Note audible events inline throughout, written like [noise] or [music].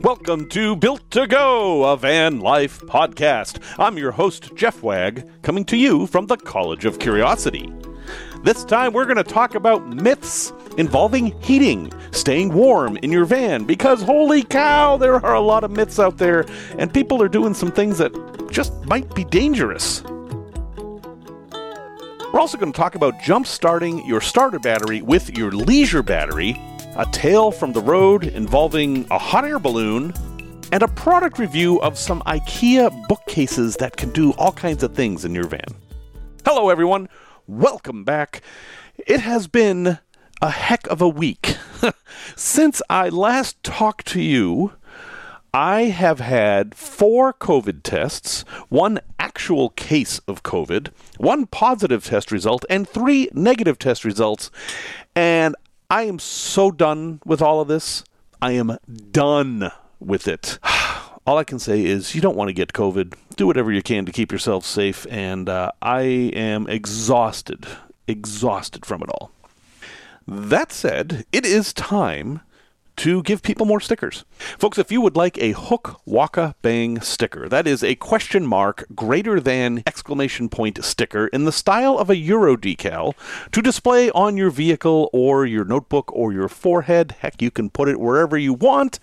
Welcome to Built to Go, a van life podcast. I'm your host, Jeff Wagg, coming to you from the College of Curiosity. This time we're going to talk about myths involving heating, staying warm in your van, because holy cow, there are a lot of myths out there, and people are doing some things that just might be dangerous. We're also going to talk about jump starting your starter battery with your leisure battery, a tale from the road involving a hot air balloon, and a product review of some IKEA bookcases that can do all kinds of things in your van. Hello, everyone. Welcome back. It has been a heck of a week. [laughs] Since I last talked to you, I have had four COVID tests, one actual case of COVID, one positive test result, and three negative test results. And I am so done with all of this. I am done with it. [sighs] All I can say is you don't want to get COVID. Do whatever you can to keep yourself safe. And uh, I am exhausted, exhausted from it all. That said, it is time to give people more stickers. Folks, if you would like a Hook Waka Bang sticker, that is a question mark greater than exclamation point sticker in the style of a Euro decal to display on your vehicle or your notebook or your forehead, heck, you can put it wherever you want.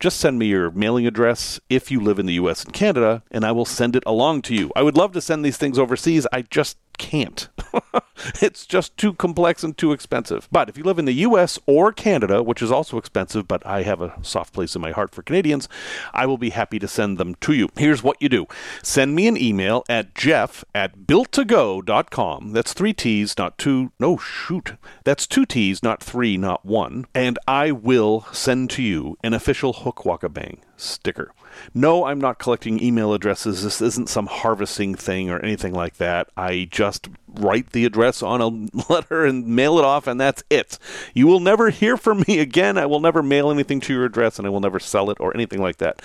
Just send me your mailing address if you live in the US and Canada, and I will send it along to you. I would love to send these things overseas. I just can't. [laughs] it's just too complex and too expensive. But if you live in the US or Canada, which is also expensive, but I have a soft place in my heart for Canadians, I will be happy to send them to you. Here's what you do send me an email at jeff at builttogo.com. That's three T's, not two. No, shoot. That's two T's, not three, not one. And I will send to you an official Hook Waka Bang sticker. No, I'm not collecting email addresses. This isn't some harvesting thing or anything like that. I just write the address on a [laughs] letter and mail it off, and that's it. You will never hear from me again. I will never mail anything to your address, and I will never sell it or anything like that.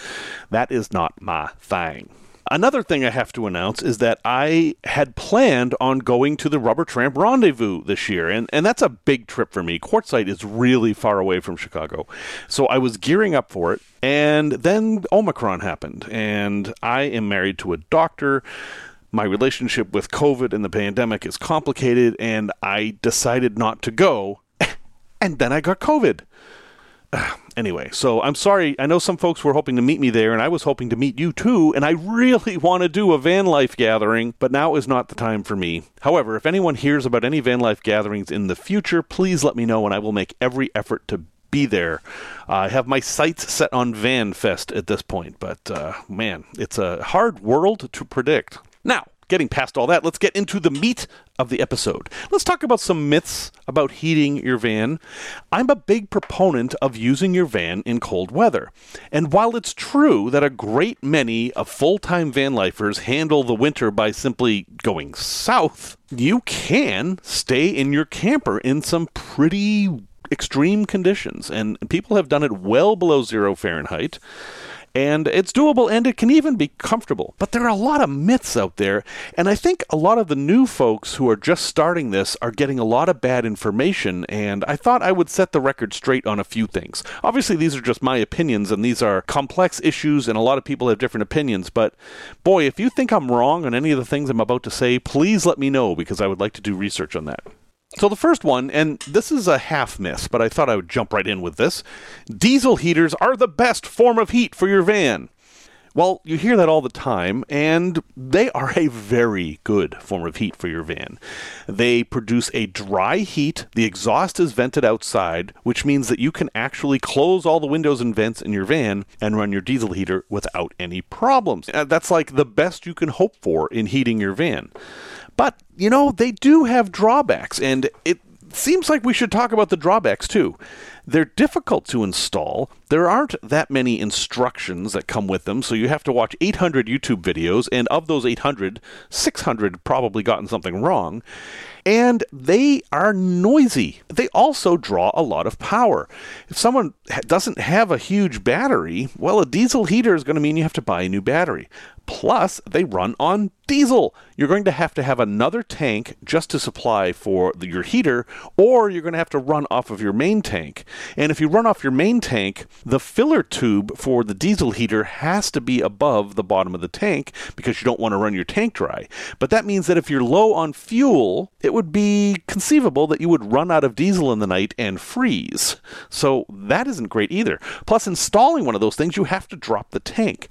That is not my thing. Another thing I have to announce is that I had planned on going to the Rubber Tramp Rendezvous this year, and, and that's a big trip for me. Quartzsite is really far away from Chicago. So I was gearing up for it, and then Omicron happened, and I am married to a doctor. My relationship with COVID and the pandemic is complicated, and I decided not to go, [laughs] and then I got COVID. [sighs] anyway, so I'm sorry. I know some folks were hoping to meet me there, and I was hoping to meet you too. And I really [laughs] want to do a van life gathering, but now is not the time for me. However, if anyone hears about any van life gatherings in the future, please let me know, and I will make every effort to be there. Uh, I have my sights set on Van Fest at this point, but uh, man, it's a hard world to predict. Now, getting past all that, let's get into the meat of the episode. Let's talk about some myths about heating your van. I'm a big proponent of using your van in cold weather. And while it's true that a great many of full time van lifers handle the winter by simply going south, you can stay in your camper in some pretty extreme conditions. And people have done it well below zero Fahrenheit and it's doable and it can even be comfortable. But there are a lot of myths out there, and I think a lot of the new folks who are just starting this are getting a lot of bad information, and I thought I would set the record straight on a few things. Obviously, these are just my opinions, and these are complex issues, and a lot of people have different opinions, but boy, if you think I'm wrong on any of the things I'm about to say, please let me know because I would like to do research on that. So the first one, and this is a half miss, but I thought I would jump right in with this. Diesel heaters are the best form of heat for your van. Well, you hear that all the time, and they are a very good form of heat for your van. They produce a dry heat, the exhaust is vented outside, which means that you can actually close all the windows and vents in your van and run your diesel heater without any problems. Uh, that's like the best you can hope for in heating your van. But, you know, they do have drawbacks, and it seems like we should talk about the drawbacks too. They're difficult to install. There aren't that many instructions that come with them, so you have to watch 800 YouTube videos, and of those 800, 600 probably gotten something wrong. and they are noisy. They also draw a lot of power. If someone doesn't have a huge battery, well, a diesel heater is going to mean you have to buy a new battery. Plus, they run on diesel. You're going to have to have another tank just to supply for the, your heater, or you're going to have to run off of your main tank. And if you run off your main tank, the filler tube for the diesel heater has to be above the bottom of the tank because you don't want to run your tank dry. But that means that if you're low on fuel, it would be conceivable that you would run out of diesel in the night and freeze. So that isn't great either. Plus, installing one of those things, you have to drop the tank.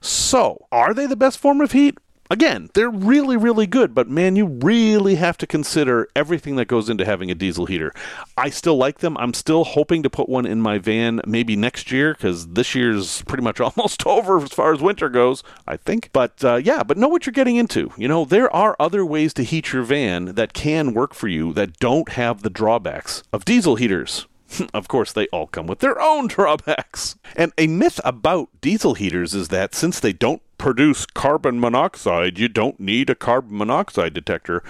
So, are they the best form of heat? Again, they're really, really good, but man, you really have to consider everything that goes into having a diesel heater. I still like them. I'm still hoping to put one in my van maybe next year because this year's pretty much [laughs] almost over as far as winter goes, I think. But uh, yeah, but know what you're getting into. You know, there are other ways to heat your van that can work for you that don't have the drawbacks of diesel heaters. [laughs] of course, they all come with their own [laughs] drawbacks. And a myth about diesel heaters is that since they don't produce carbon monoxide, you don't need a carbon monoxide detector.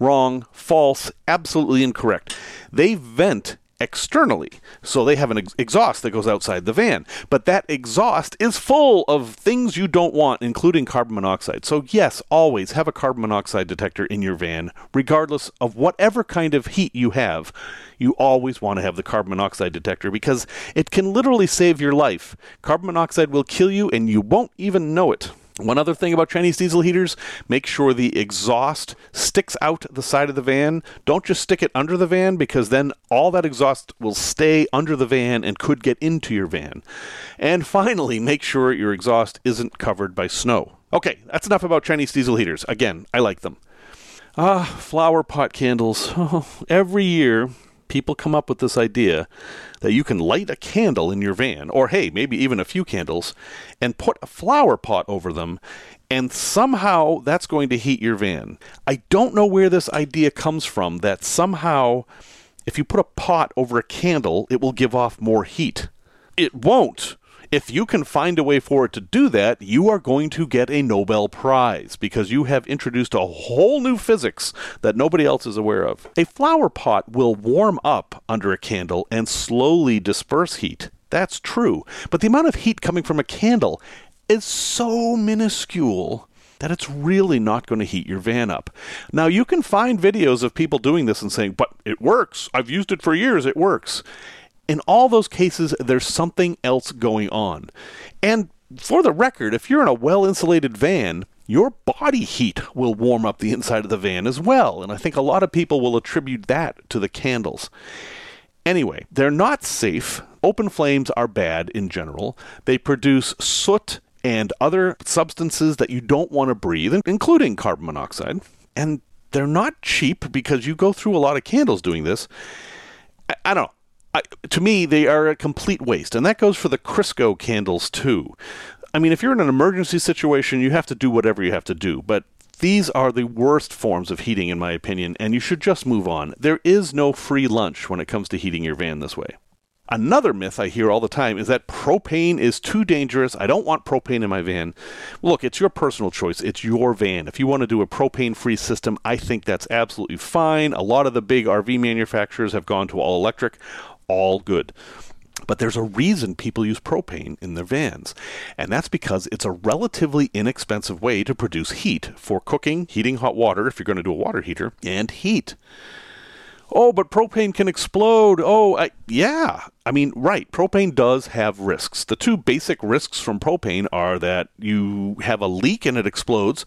Wrong, false, absolutely incorrect. They vent externally. So they have an ex- exhaust that goes outside the van. But that exhaust is full of things you don't want, including carbon monoxide. So, yes, always have a carbon monoxide detector in your van, regardless of whatever kind of heat you have. You always want to have the carbon monoxide detector because it can literally save your life. Carbon monoxide will kill you and you won't even know it. One other thing about Chinese diesel heaters make sure the exhaust sticks out the side of the van. Don't just stick it under the van because then all that exhaust will stay under the van and could get into your van. And finally, make sure your exhaust isn't covered by snow. Okay, that's enough about Chinese diesel heaters. Again, I like them. Ah, flower pot candles. Oh, [laughs] every year, people come up with this idea that you can light a candle in your van, or hey, maybe even a few candles, and put a flower pot over them, and somehow that's going to heat your van. I don't know where this idea comes from that somehow if you put a pot over a candle, it will give off more heat. It won't. If you can find a way for it to do that, you are going to get a Nobel Prize because you have introduced a whole new physics that nobody else is aware of. A flower pot will warm up under a candle and slowly disperse heat. That's true. But the amount of heat coming from a candle is so minuscule that it's really not going to heat your van up. Now, you can find videos of people doing this and saying, but it works. I've used it for years. It works in all those cases, there's something else going on. And for the record, if you're in a well insulated van, your body heat will warm up the inside of the van as well. And I think a lot of people will attribute that to the candles. Anyway, they're not safe. Open flames are bad in general. They produce soot and other substances that you don't want to breathe, including carbon monoxide. And they're not cheap because you go through a lot of candles doing this. I, don't know. I, to me, they are a complete waste. And that goes for the Crisco candles, too. I mean, if you're in an emergency situation, you have to do whatever you have to do. But these are the worst forms of heating, in my opinion, and you should just move on. There is no free lunch when it comes to heating your van this way. Another myth I hear all the time is that propane is too dangerous. I don't want propane in my van. Look, it's your personal choice. It's your van. If you want to do a propane free system, I think that's absolutely fine. A lot of the big RV manufacturers have gone to all electric all good. But there's a reason people use propane in their vans, and that's because it's a relatively inexpensive way to produce heat for cooking, heating hot water if you're going to do a water heater, and heat. Oh, but propane can explode. Oh, I, yeah. I mean, right. Propane does have risks. The two basic risks from propane are that you have a leak and it explodes,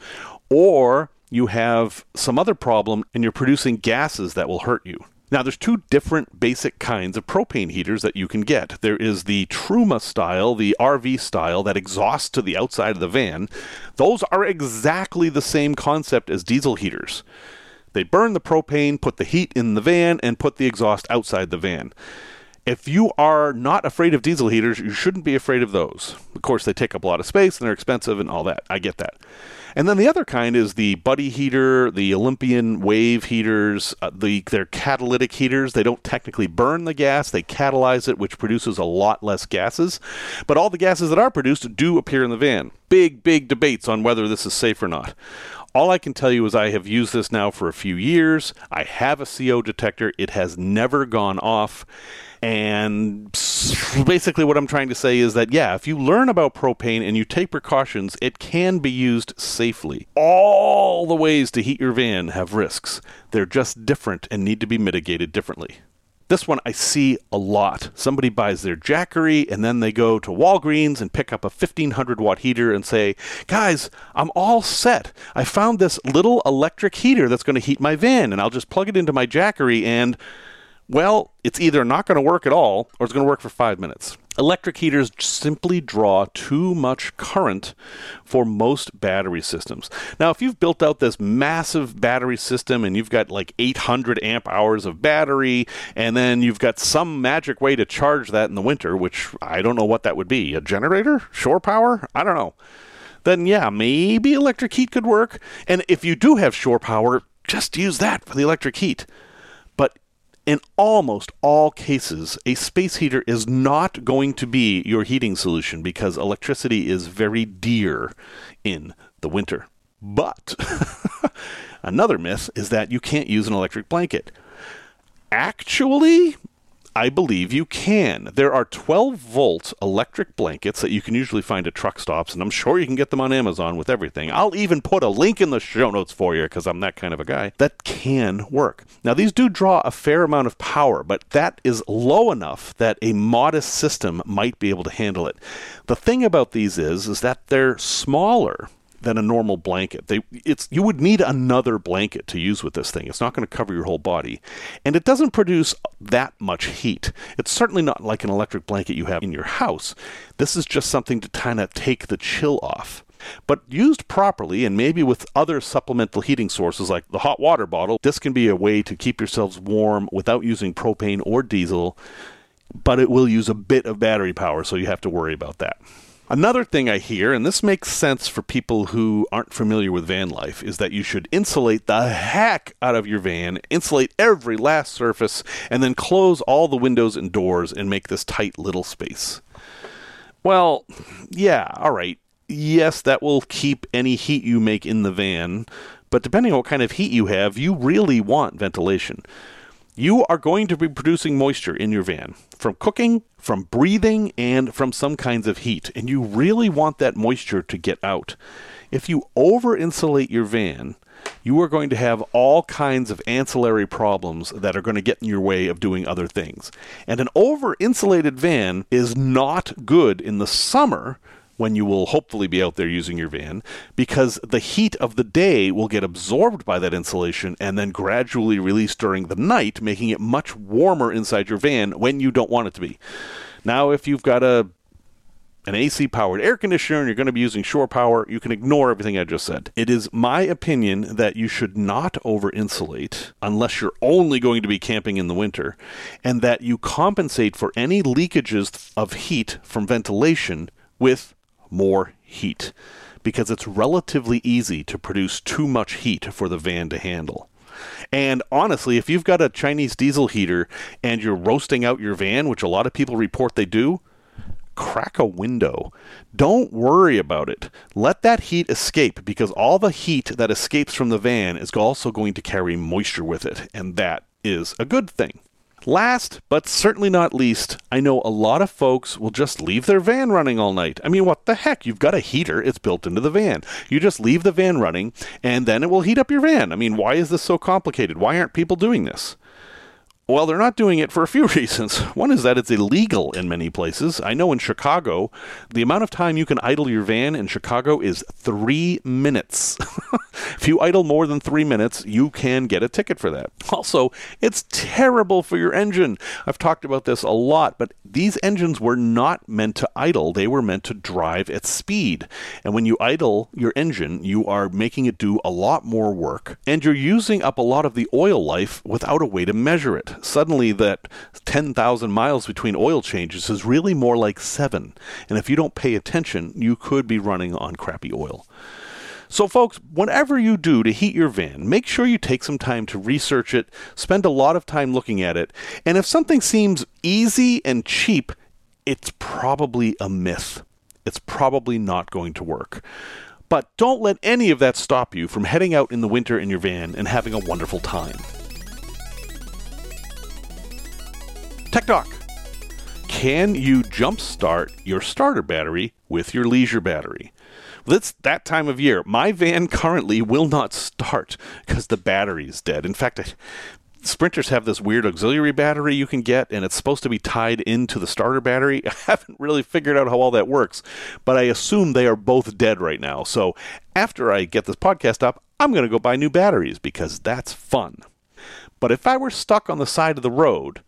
or you have some other problem and you're producing gases that will hurt you. Now, there's two different basic kinds of propane heaters that you can get. There is the Truma style, the RV style, that exhausts to the outside of the van. Those are exactly the same concept as diesel heaters. They burn the propane, put the heat in the van, and put the exhaust outside the van. If you are not afraid of diesel heaters, you shouldn't be afraid of those. Of course, they take up a lot of space and they're expensive and all that. I get that. And then the other kind is the buddy heater, the Olympian wave heaters. Uh, the they're catalytic heaters. They don't technically burn the gas; they catalyze it, which produces a lot less gases. But all the gases that are produced do appear in the van. Big, big debates on whether this is safe or not. All I can tell you is I have used this now for a few years. I have a CO detector, it has never gone off. And basically, what I'm trying to say is that, yeah, if you learn about propane and you take precautions, it can be used safely. All the ways to heat your van have risks, they're just different and need to be mitigated differently. This one I see a lot. Somebody buys their Jackery and then they go to Walgreens and pick up a 1500 watt heater and say, Guys, I'm all set. I found this little electric heater that's going to heat my van and I'll just plug it into my Jackery and well, it's either not going to work at all or it's going to work for five minutes. Electric heaters simply draw too much current for most battery systems. Now, if you've built out this massive battery system and you've got like 800 amp hours of battery, and then you've got some magic way to charge that in the winter, which I don't know what that would be a generator? Shore power? I don't know. Then, yeah, maybe electric heat could work. And if you do have shore power, just use that for the electric heat. In almost all cases, a space heater is not going to be your heating solution because electricity is very dear in the winter. But [laughs] another myth is that you can't use an electric blanket. Actually, I believe you can. There are 12 volt electric blankets that you can usually find at truck stops, and I'm sure you can get them on Amazon with everything. I'll even put a link in the show notes for you because I'm that kind of a guy. That can work. Now, these do draw a fair amount of power, but that is low enough that a modest system might be able to handle it. The thing about these is, is that they're smaller than a normal blanket. They it's you would need another blanket to use with this thing. It's not going to cover your whole body. And it doesn't produce that much heat. It's certainly not like an electric blanket you have in your house. This is just something to kind of take the chill off. But used properly and maybe with other supplemental heating sources like the hot water bottle, this can be a way to keep yourselves warm without using propane or diesel, but it will use a bit of battery power, so you have to worry about that. Another thing I hear, and this makes sense for people who aren't familiar with van life, is that you should insulate the heck out of your van, insulate every last surface, and then close all the windows and doors and make this tight little space. Well, yeah, all right. Yes, that will keep any heat you make in the van, but depending on what kind of heat you have, you really want ventilation. You are going to be producing moisture in your van from cooking, from breathing, and from some kinds of heat, and you really want that moisture to get out. If you over insulate your van, you are going to have all kinds of ancillary problems that are going to get in your way of doing other things. And an over insulated van is not good in the summer when you will hopefully be out there using your van because the heat of the day will get absorbed by that insulation and then gradually released during the night, making it much warmer inside your van when you don't want it to be. Now, if you've got a an AC powered air conditioner and you're going to be using shore power, you can ignore everything I just said. It is my opinion that you should not over insulate unless you're only going to be camping in the winter, and that you compensate for any leakages of heat from ventilation with more heat because it's relatively easy to produce too much heat for the van to handle. And honestly, if you've got a Chinese diesel heater and you're roasting out your van, which a lot of people report they do, crack a window. Don't worry about it. Let that heat escape because all the heat that escapes from the van is also going to carry moisture with it, and that is a good thing. Last, but certainly not least, I know a lot of folks will just leave their van running all night. I mean, what the heck? You've got a heater, it's built into the van. You just leave the van running, and then it will heat up your van. I mean, why is this so complicated? Why aren't people doing this? Well, they're not doing it for a few [laughs] reasons. One is that it's illegal in many places. I know in Chicago, the amount of time you can idle your van in Chicago is three minutes. [laughs] if you idle more than three minutes, you can get a ticket for that. [laughs] Also, it's terrible for your engine. I've talked about this a lot, but these engines were not meant to idle, they were meant to drive at speed. And when you idle your engine, you are making it do a lot more work, and you're using up a lot of the oil life without a way to measure it suddenly that 10,000 miles between oil changes is really more like seven. And if you don't pay attention, you could be running on crappy oil. So, folks, whatever you do to heat your van, make sure you take some time to research it, spend a lot of time looking at it, and if something seems easy and cheap, it's probably a myth. It's probably not going to work. But don't let any of that stop you from heading out in the winter in your van and having a wonderful time. Tech Talk. Can you jumpstart your starter battery with your leisure battery? It's that time of year. My van currently will not start because the battery is dead. In fact, I, [laughs] Sprinters have this weird auxiliary battery you can get, and it's supposed to be tied into the starter battery. [laughs] I haven't really figured out how all that works, but I assume they are both dead right now. So after I get this podcast up, I'm going to go buy new batteries because that's fun. But if I were stuck on the side of the road,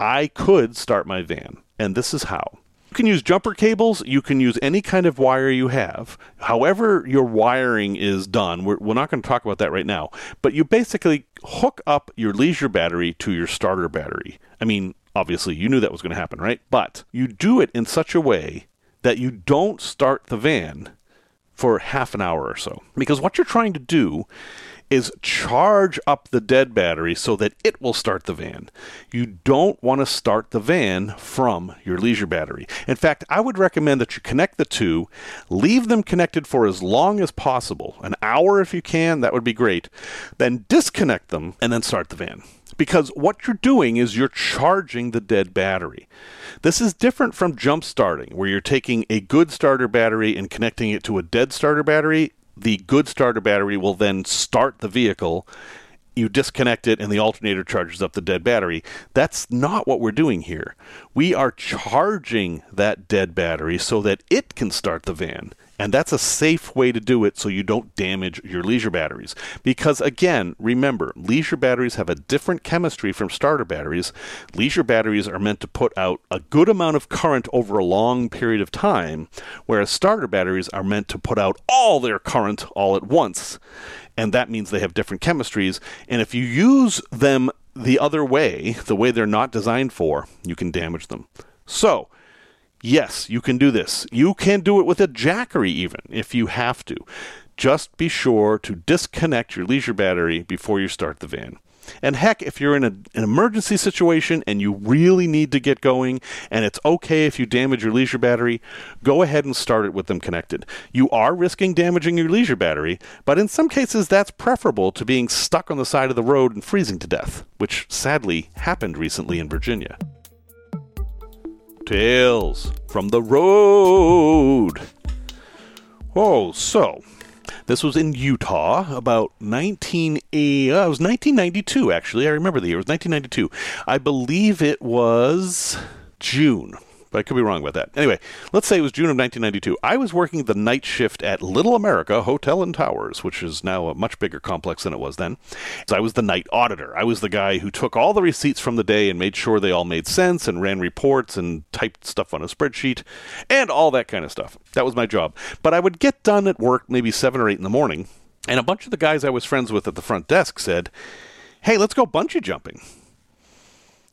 I could start my van, and this is how. You can use jumper cables. You can use any kind of wire you have. However, your wiring is done, we're, we're not going to talk about that right now. But you basically hook up your leisure battery to your starter battery. I mean, obviously, you knew that was going to happen, right? But you do it in such a way that you don't start the van for half an hour or so. Because what you're trying to do is charge up the dead battery so that it will start the van. You don't want to start the van from your leisure battery. In fact, I would recommend that you connect the two, leave them connected for as long as possible, an hour if you can, that would be great. Then disconnect them and then start the van. Because what you're doing is you're charging the dead battery. This is different from jump starting, where you're taking a good starter battery and connecting it to a dead starter battery the good starter battery will then start the vehicle. You disconnect it and the alternator charges up the dead battery. That's not what we're doing here. We are charging that dead battery so that it can start the van. And that's a safe way to do it so you don't damage your leisure batteries. Because again, remember, leisure batteries have a different chemistry from starter batteries. Leisure batteries are meant to put out a good amount of current over a long period of time, whereas starter batteries are meant to put out all their current all at once. And that means they have different chemistries. And if you use them the other way, the way they're not designed for, you can damage them. So, Yes, you can do this. You can do it with a Jackery even if you have to. Just be sure to disconnect your leisure battery before you start the van. And heck, if you're in a, an emergency situation and you really need to get going, and it's okay if you damage your leisure battery, go ahead and start it with them connected. You are risking damaging your leisure battery, but in some cases that's preferable to being stuck on the side of the road and freezing to death, which sadly happened recently in Virginia. Tales from the Road. Oh, so this was in Utah about 19 uh, it was 1992 actually. I remember the year. It was 1992. I believe it was June but I could be wrong about that. Anyway, let's say it was June of 1992. I was working the night shift at Little America Hotel and Towers, which is now a much bigger complex than it was then. So I was the night auditor. I was the guy who took all the receipts from the day and made sure they all made sense and ran reports and typed stuff on a spreadsheet and all that kind of stuff. That was my job. But I would get done at work maybe 7 or 8 in the morning, and a bunch of the guys I was friends with at the front desk said, Hey, let's go bungee jumping.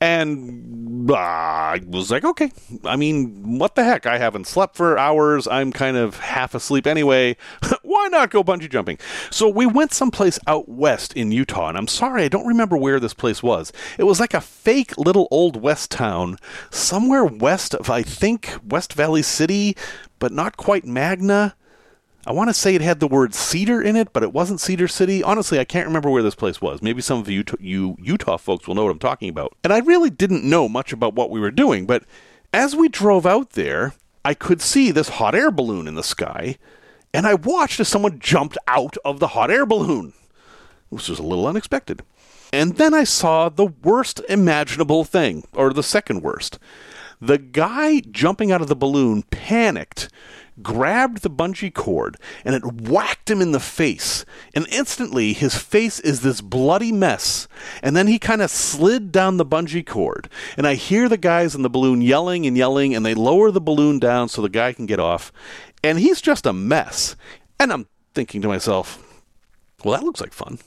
And uh, I was like, okay. I mean, what the heck? I haven't slept for hours. I'm kind of half asleep anyway. [laughs] Why not go bungee jumping? So we went someplace out west in Utah, and I'm sorry, I don't remember where this place was. It was like a fake little old west town, somewhere west of, I think, West Valley City, but not quite Magna. I want to say it had the word Cedar in it, but it wasn't Cedar City. Honestly, I can't remember where this place was. Maybe some of you, you Utah folks will know what I'm talking about. And I really didn't know much about what we were doing, but as we drove out there, I could see this hot air balloon in the sky, and I watched as someone jumped out of the hot air balloon. which was a little unexpected. And then I saw the worst imaginable thing, or the second worst. The guy jumping out of the balloon panicked grabbed the bungee cord and it whacked him in the face. And instantly, his face is this bloody mess. And then he kind of slid down the bungee cord. And I hear the guys in the balloon yelling and yelling, and they lower the balloon down so the guy can get off. And he's just a mess. And I'm thinking to myself, well, that looks like fun.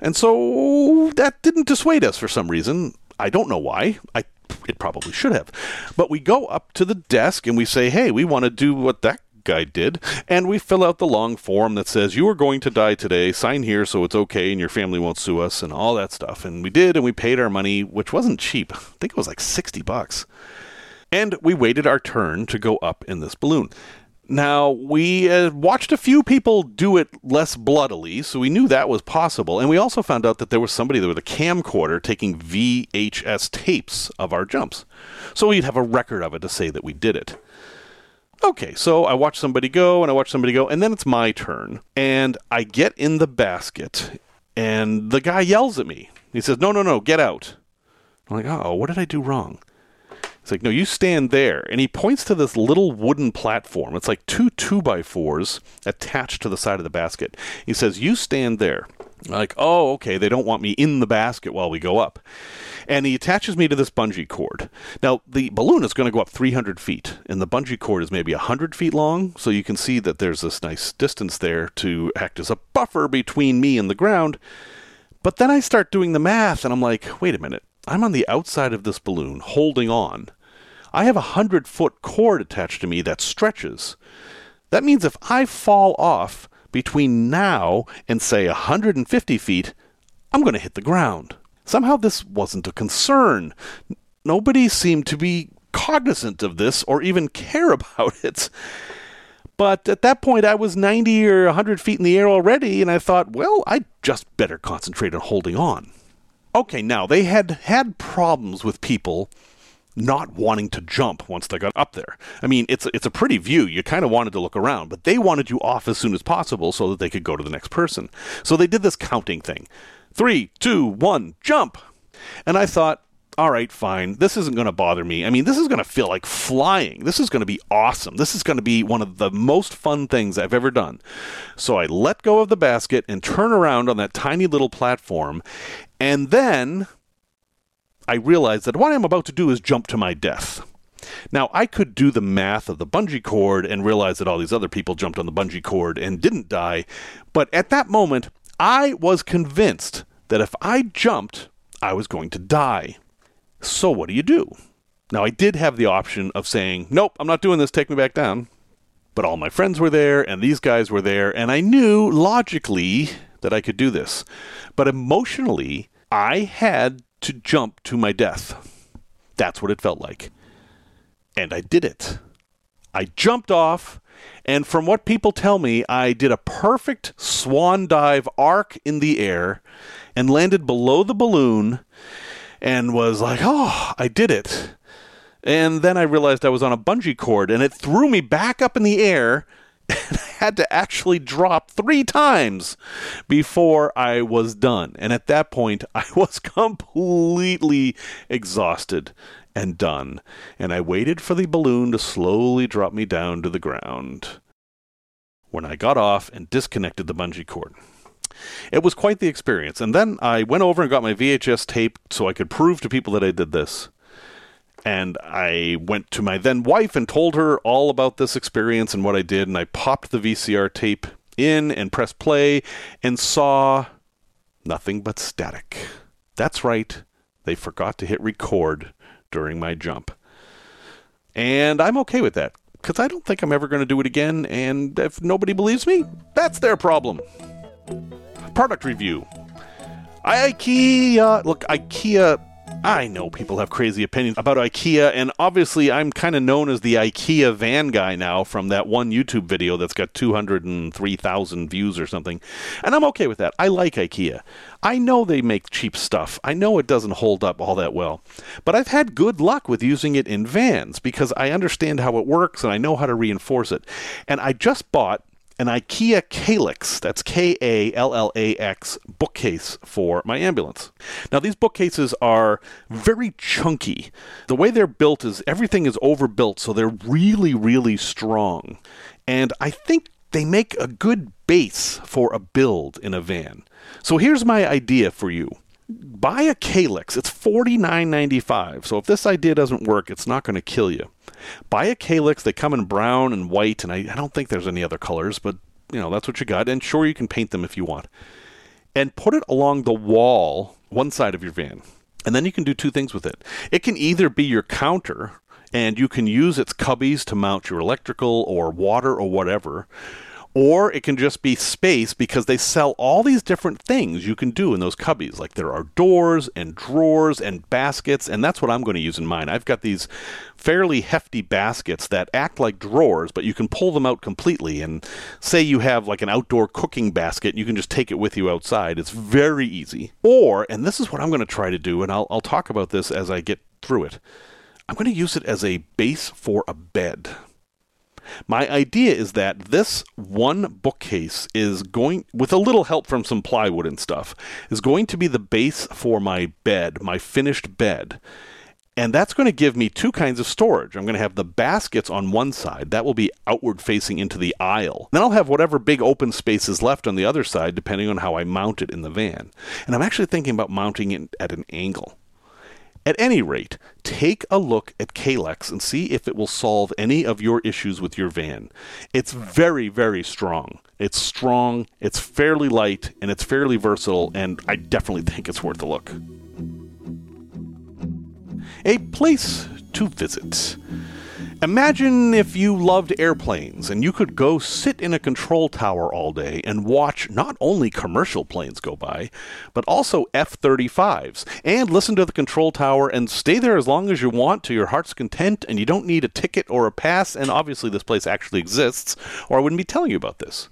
And so that didn't dissuade us for some reason. I don't know why. I it probably should have. But we go up to the desk and we say, hey, we want to do what that guy did, and we fill out the long form that says you are going to die today. Sign here so it's okay and your family won't sue us and all that stuff. And we did, and we paid our money, which wasn't cheap. I think it was like sixty bucks. And we waited our turn to go up in this balloon. Now, we uh, watched a few people do it less bloodily, so we knew that was possible. And we also found out that there was somebody there with a camcorder taking VHS tapes of our jumps. So we'd have a record of it to say that we did it. Okay, so I watch somebody go and I watch somebody go, and then it's my turn. And I get in the basket, and the guy yells at me. He says, No, no, no, get out. I'm like, Oh, what did I do wrong? He's like, no, you stand there. And he points to this little wooden platform. It's like two two by fours attached to the side of the basket. He says, you stand there. Like, oh, okay, they don't want me in the basket while we go up. And he attaches me to this bungee cord. Now, the balloon is going to go up 300 feet, and the bungee cord is maybe 100 feet long. So you can see that there's this nice distance there to act as a buffer between me and the ground. But then I start doing the math, and I'm like, wait a minute. I'm on the outside of this balloon holding on. I have a 100 foot cord attached to me that stretches. That means if I fall off between now and, say, 150 feet, I'm going to hit the ground. Somehow this wasn't a concern. Nobody seemed to be cognizant of this or even [laughs] care about it. But at that point, I was 90 or 100 feet in the air already, and I thought, well, I'd just better concentrate on holding on. Okay, now they had had problems with people not wanting to jump once they got up there. I mean, it's it's a pretty view. You kind of wanted to look around, but they wanted you off as soon as possible so that they could go to the next person. So they did this counting thing. Three, two, one, jump. And I thought, all right, fine. This isn't going to bother me. I mean, this is going to feel like flying. This is going to be awesome. This is going to be one of the most fun things I've ever done. So I let go of the basket and turn around on that tiny little platform. And then I realized that what I'm about to do is jump to my death. Now, I could do the math of the bungee cord and realize that all these other people jumped on the bungee cord and didn't die, but at that moment, I was convinced that if I jumped, I was going to die. So, what do you do? Now, I did have the option of saying, Nope, I'm not doing this, take me back down. But all my friends were there, and these guys were there, and I knew logically that I could do this. But emotionally, I had to jump to my death. That's what it felt like. And I did it. I jumped off, and from what people tell me, I did a perfect swan dive arc in the air and landed below the balloon and was like, oh, I did it. And then I realized I was on a bungee cord and it threw me back up in the air and [laughs] I had to actually drop three times before I was done. And at that point, [laughs] I was completely exhausted and done. And I waited for the balloon to slowly drop me down to the ground when I got off and disconnected the bungee cord. It was quite the experience. And then I went over and got my VHS tape so I could prove to people that I did this and I went to my then wife and told her all about this experience and what I did, and I popped the VCR tape in and pressed play and saw nothing but static. That's right, they forgot to hit record during my jump. And I'm okay with that, because I don't think I'm ever going to do it again, and if nobody believes me, that's their problem. Product review. IKEA, look, IKEA I know people have crazy opinions about IKEA, and obviously I'm kind of known as the IKEA van guy now from that one YouTube video that's got 203,000 views or something. And I'm okay with that. I like IKEA. I know they make cheap stuff. I know it doesn't hold up all that well. But I've had good luck with using it in vans because I understand how it works and I know how to reinforce it. And I just bought an IKEA Kallax, that's K A L L A X, bookcase for my ambulance. Now, these bookcases are very chunky. The way they're built is everything is overbuilt, so they're really, really strong. And I think they make a good base for a build in a van. So here's my idea for you buy a Kallax. It's $49.95. So if this idea doesn't work, it's not going to kill you. Buy a Kallax. They come in brown and white, and I, I don't think there's any other colors, but you know that's what you got. And sure, you can paint them if you want. And put it along the wall, one side of your van. And then you can do two things with it. It can either be your counter, and you can use its cubbies to mount your electrical or water or whatever. Or it can just be space because they sell all these different things you can do in those cubbies. Like there are doors and drawers and baskets, and that's what I'm going to use in mine. I've got these fairly hefty baskets that act like drawers, but you can pull them out completely. And say you have like an outdoor cooking basket, you can just take it with you outside. It's very easy. Or, and this is what I'm going to try to do, and I'll, I'll talk about this as I get through it. I'm going to use it as a base for a bed. My idea is that this one bookcase is going, with a little help from some plywood and stuff, is going to be the base for my bed, my finished bed. And that's going to give me two kinds of storage. I'm going to have the baskets on one side. That will be outward facing into the aisle. Then I'll have whatever big open space is left on the other side, depending on how I mount it in the van. And I'm actually thinking about mounting it at an angle. At any rate, take a look at Kallax and see if it will solve any of your issues with your van. It's very, very strong. It's strong, it's fairly light, and it's fairly versatile, and I definitely think it's worth a look. A place to visit. Imagine if you loved airplanes and you could go sit in a control tower all day and watch not only commercial planes go by, but also F 35s, and listen to the control tower and stay there as long as you want to your heart's content, and you don't need a ticket or a pass, and obviously this place actually exists, or I wouldn't be telling you about this.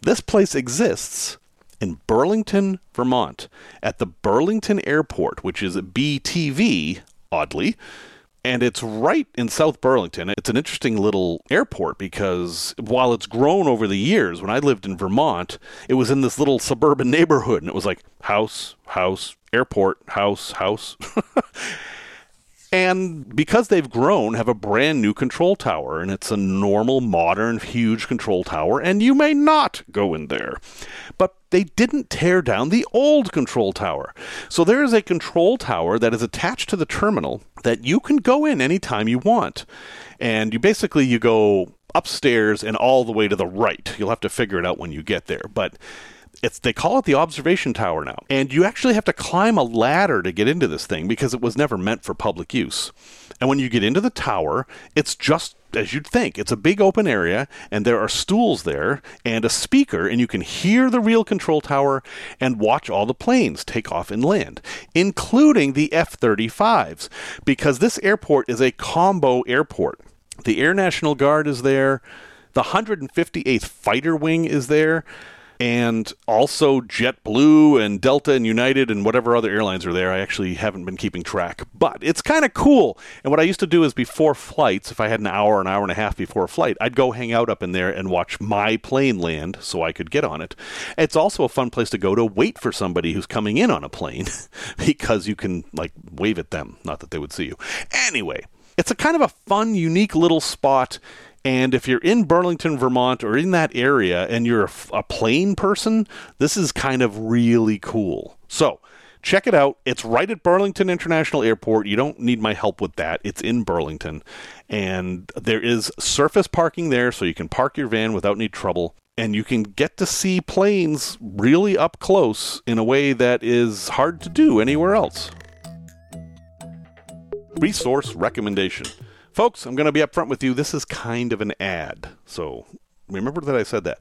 This place exists in Burlington, Vermont, at the Burlington Airport, which is BTV, oddly and it's right in South Burlington. It's an interesting little airport because while it's grown over the years, when I lived in Vermont, it was in this little suburban [laughs] neighborhood and it was like house, house, airport, house, house. [laughs] and because they've grown, have a brand new control tower, and it's a normal, modern, huge control tower, and you may not go in there. But they didn't tear down the old control tower. So there is a control tower that is attached to the terminal that you can go in anytime you want. And you basically you go upstairs and all the way to the right. You'll have to figure it out when you get there, but it's they call it the observation tower now. And you actually have to climb a ladder to get into this thing because it was never meant for public use. And when you get into the tower, it's just as you'd think. It's a big open area, and there are stools there and a speaker, and you can hear the real control tower and watch all the planes take off and land, including the F 35s, because this airport is a combo airport. The Air National Guard is there, the 158th Fighter Wing is there and also JetBlue and Delta and United and whatever other airlines are there. I actually haven't been keeping track, but it's kind of cool. And what I used to do is before flights, if I had an hour, an hour and a half before a flight, I'd go hang out up in there and watch my plane land so I could get on it. It's also a fun place to go to wait for somebody who's coming in on a plane [laughs] because you can like wave at them, not that they would see you. Anyway, it's a kind of a fun, unique little spot and if you're in Burlington, Vermont, or in that area and you're a, a plane person, this is kind of really cool. So, check it out. It's right at Burlington International Airport. You don't need my help with that. It's in Burlington. And there is surface parking there, so you can park your van without any trouble. And you can get to see planes really up close in a way that is hard to do anywhere else. Resource recommendation. Folks, I'm going to be upfront with you. This is kind of an ad. So remember that I said that.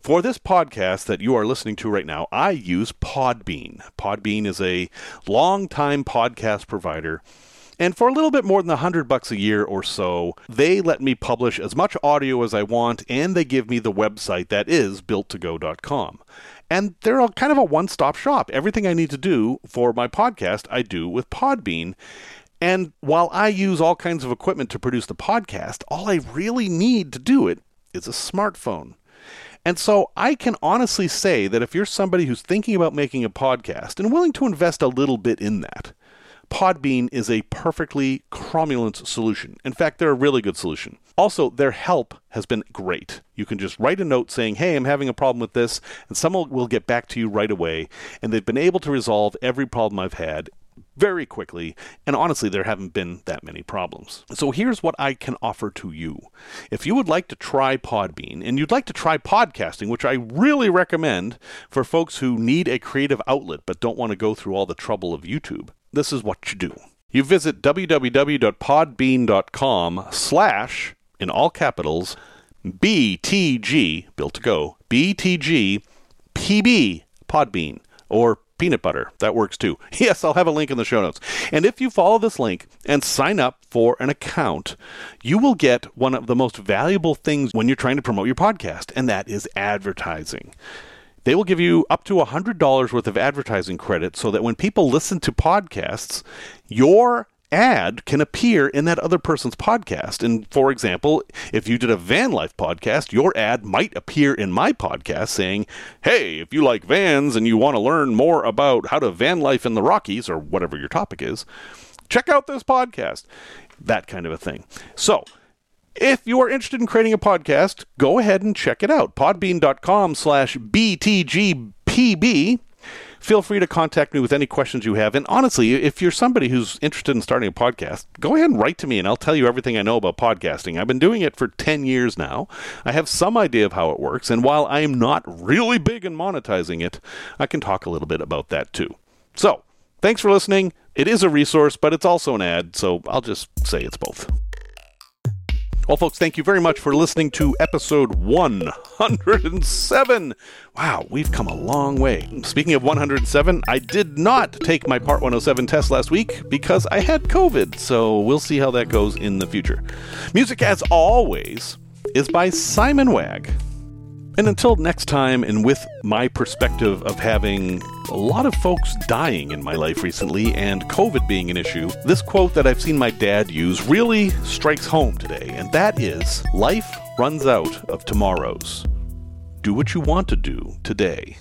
For this podcast that you are listening to right now, I use Podbean. Podbean is a long-time podcast provider. And for a little bit more than a hundred bucks a year or so, they let me publish as much audio as I want, and they give me the website that is built2go.com. And they're kind of a one-stop shop. Everything I need to do for my podcast, I do with Podbean. And while I use all kinds of equipment to produce the podcast, all I really need to do it is a smartphone. And so I can honestly say that if you're somebody who's thinking about making a podcast and willing to invest a little bit in that, Podbean is a perfectly cromulent solution. In fact, they're a really good solution. Also, their help has been great. You can just write a note saying, Hey, I'm having a problem with this, and someone will get back to you right away. And they've been able to resolve every problem I've had very quickly, and honestly, there haven't been that many problems. So here's what I can offer to you. If you would like to try Podbean and you'd like to try podcasting, which I really recommend for folks who need a creative outlet but don't want to go through all the trouble of YouTube, this is what you do. You visit www.podbean.com slash, in all capitals, BTG, built to go, BTG PB Podbean or peanut butter. That works too. [laughs] Yes, I'll have a link in the show notes. And if you follow this link and sign up for an account, you will get one of the most valuable things when you're trying to promote your podcast, and that is advertising. They will give you up to $100 worth of advertising credit so that when people listen to podcasts, your ad can appear in that other person's podcast. And for example, if you did a van life podcast, your ad might appear in my podcast saying, Hey, if you like vans and you want to learn more about how to van life in the Rockies or whatever your topic is, check out this podcast. That kind of a thing. So, if you are interested in creating a podcast, go ahead and check it out. Podbean.com slash BTGPB feel free to contact me with any questions you have. And honestly, if you're somebody who's interested in starting a podcast, go ahead and write to me and I'll tell you everything I know about podcasting. I've been doing it for 10 years now. I have some idea of how it works. And while I am not really big in monetizing it, I can talk a little bit about that too. So, thanks for listening. It is a resource, but it's also an ad, so I'll just say it's both. Well, folks, thank you very much for listening to episode 107. Wow, we've come a long way. Speaking of 107, I did not take my Part 107 test last week because I had COVID, so we'll see how that goes in the future. Music, as always, is by Simon Wagg. And until next time, and with my perspective of having a lot of folks dying in my life recently and COVID being an issue, this quote that I've seen my dad use really strikes home today, and that is Life runs out of tomorrows. Do what you want to do today.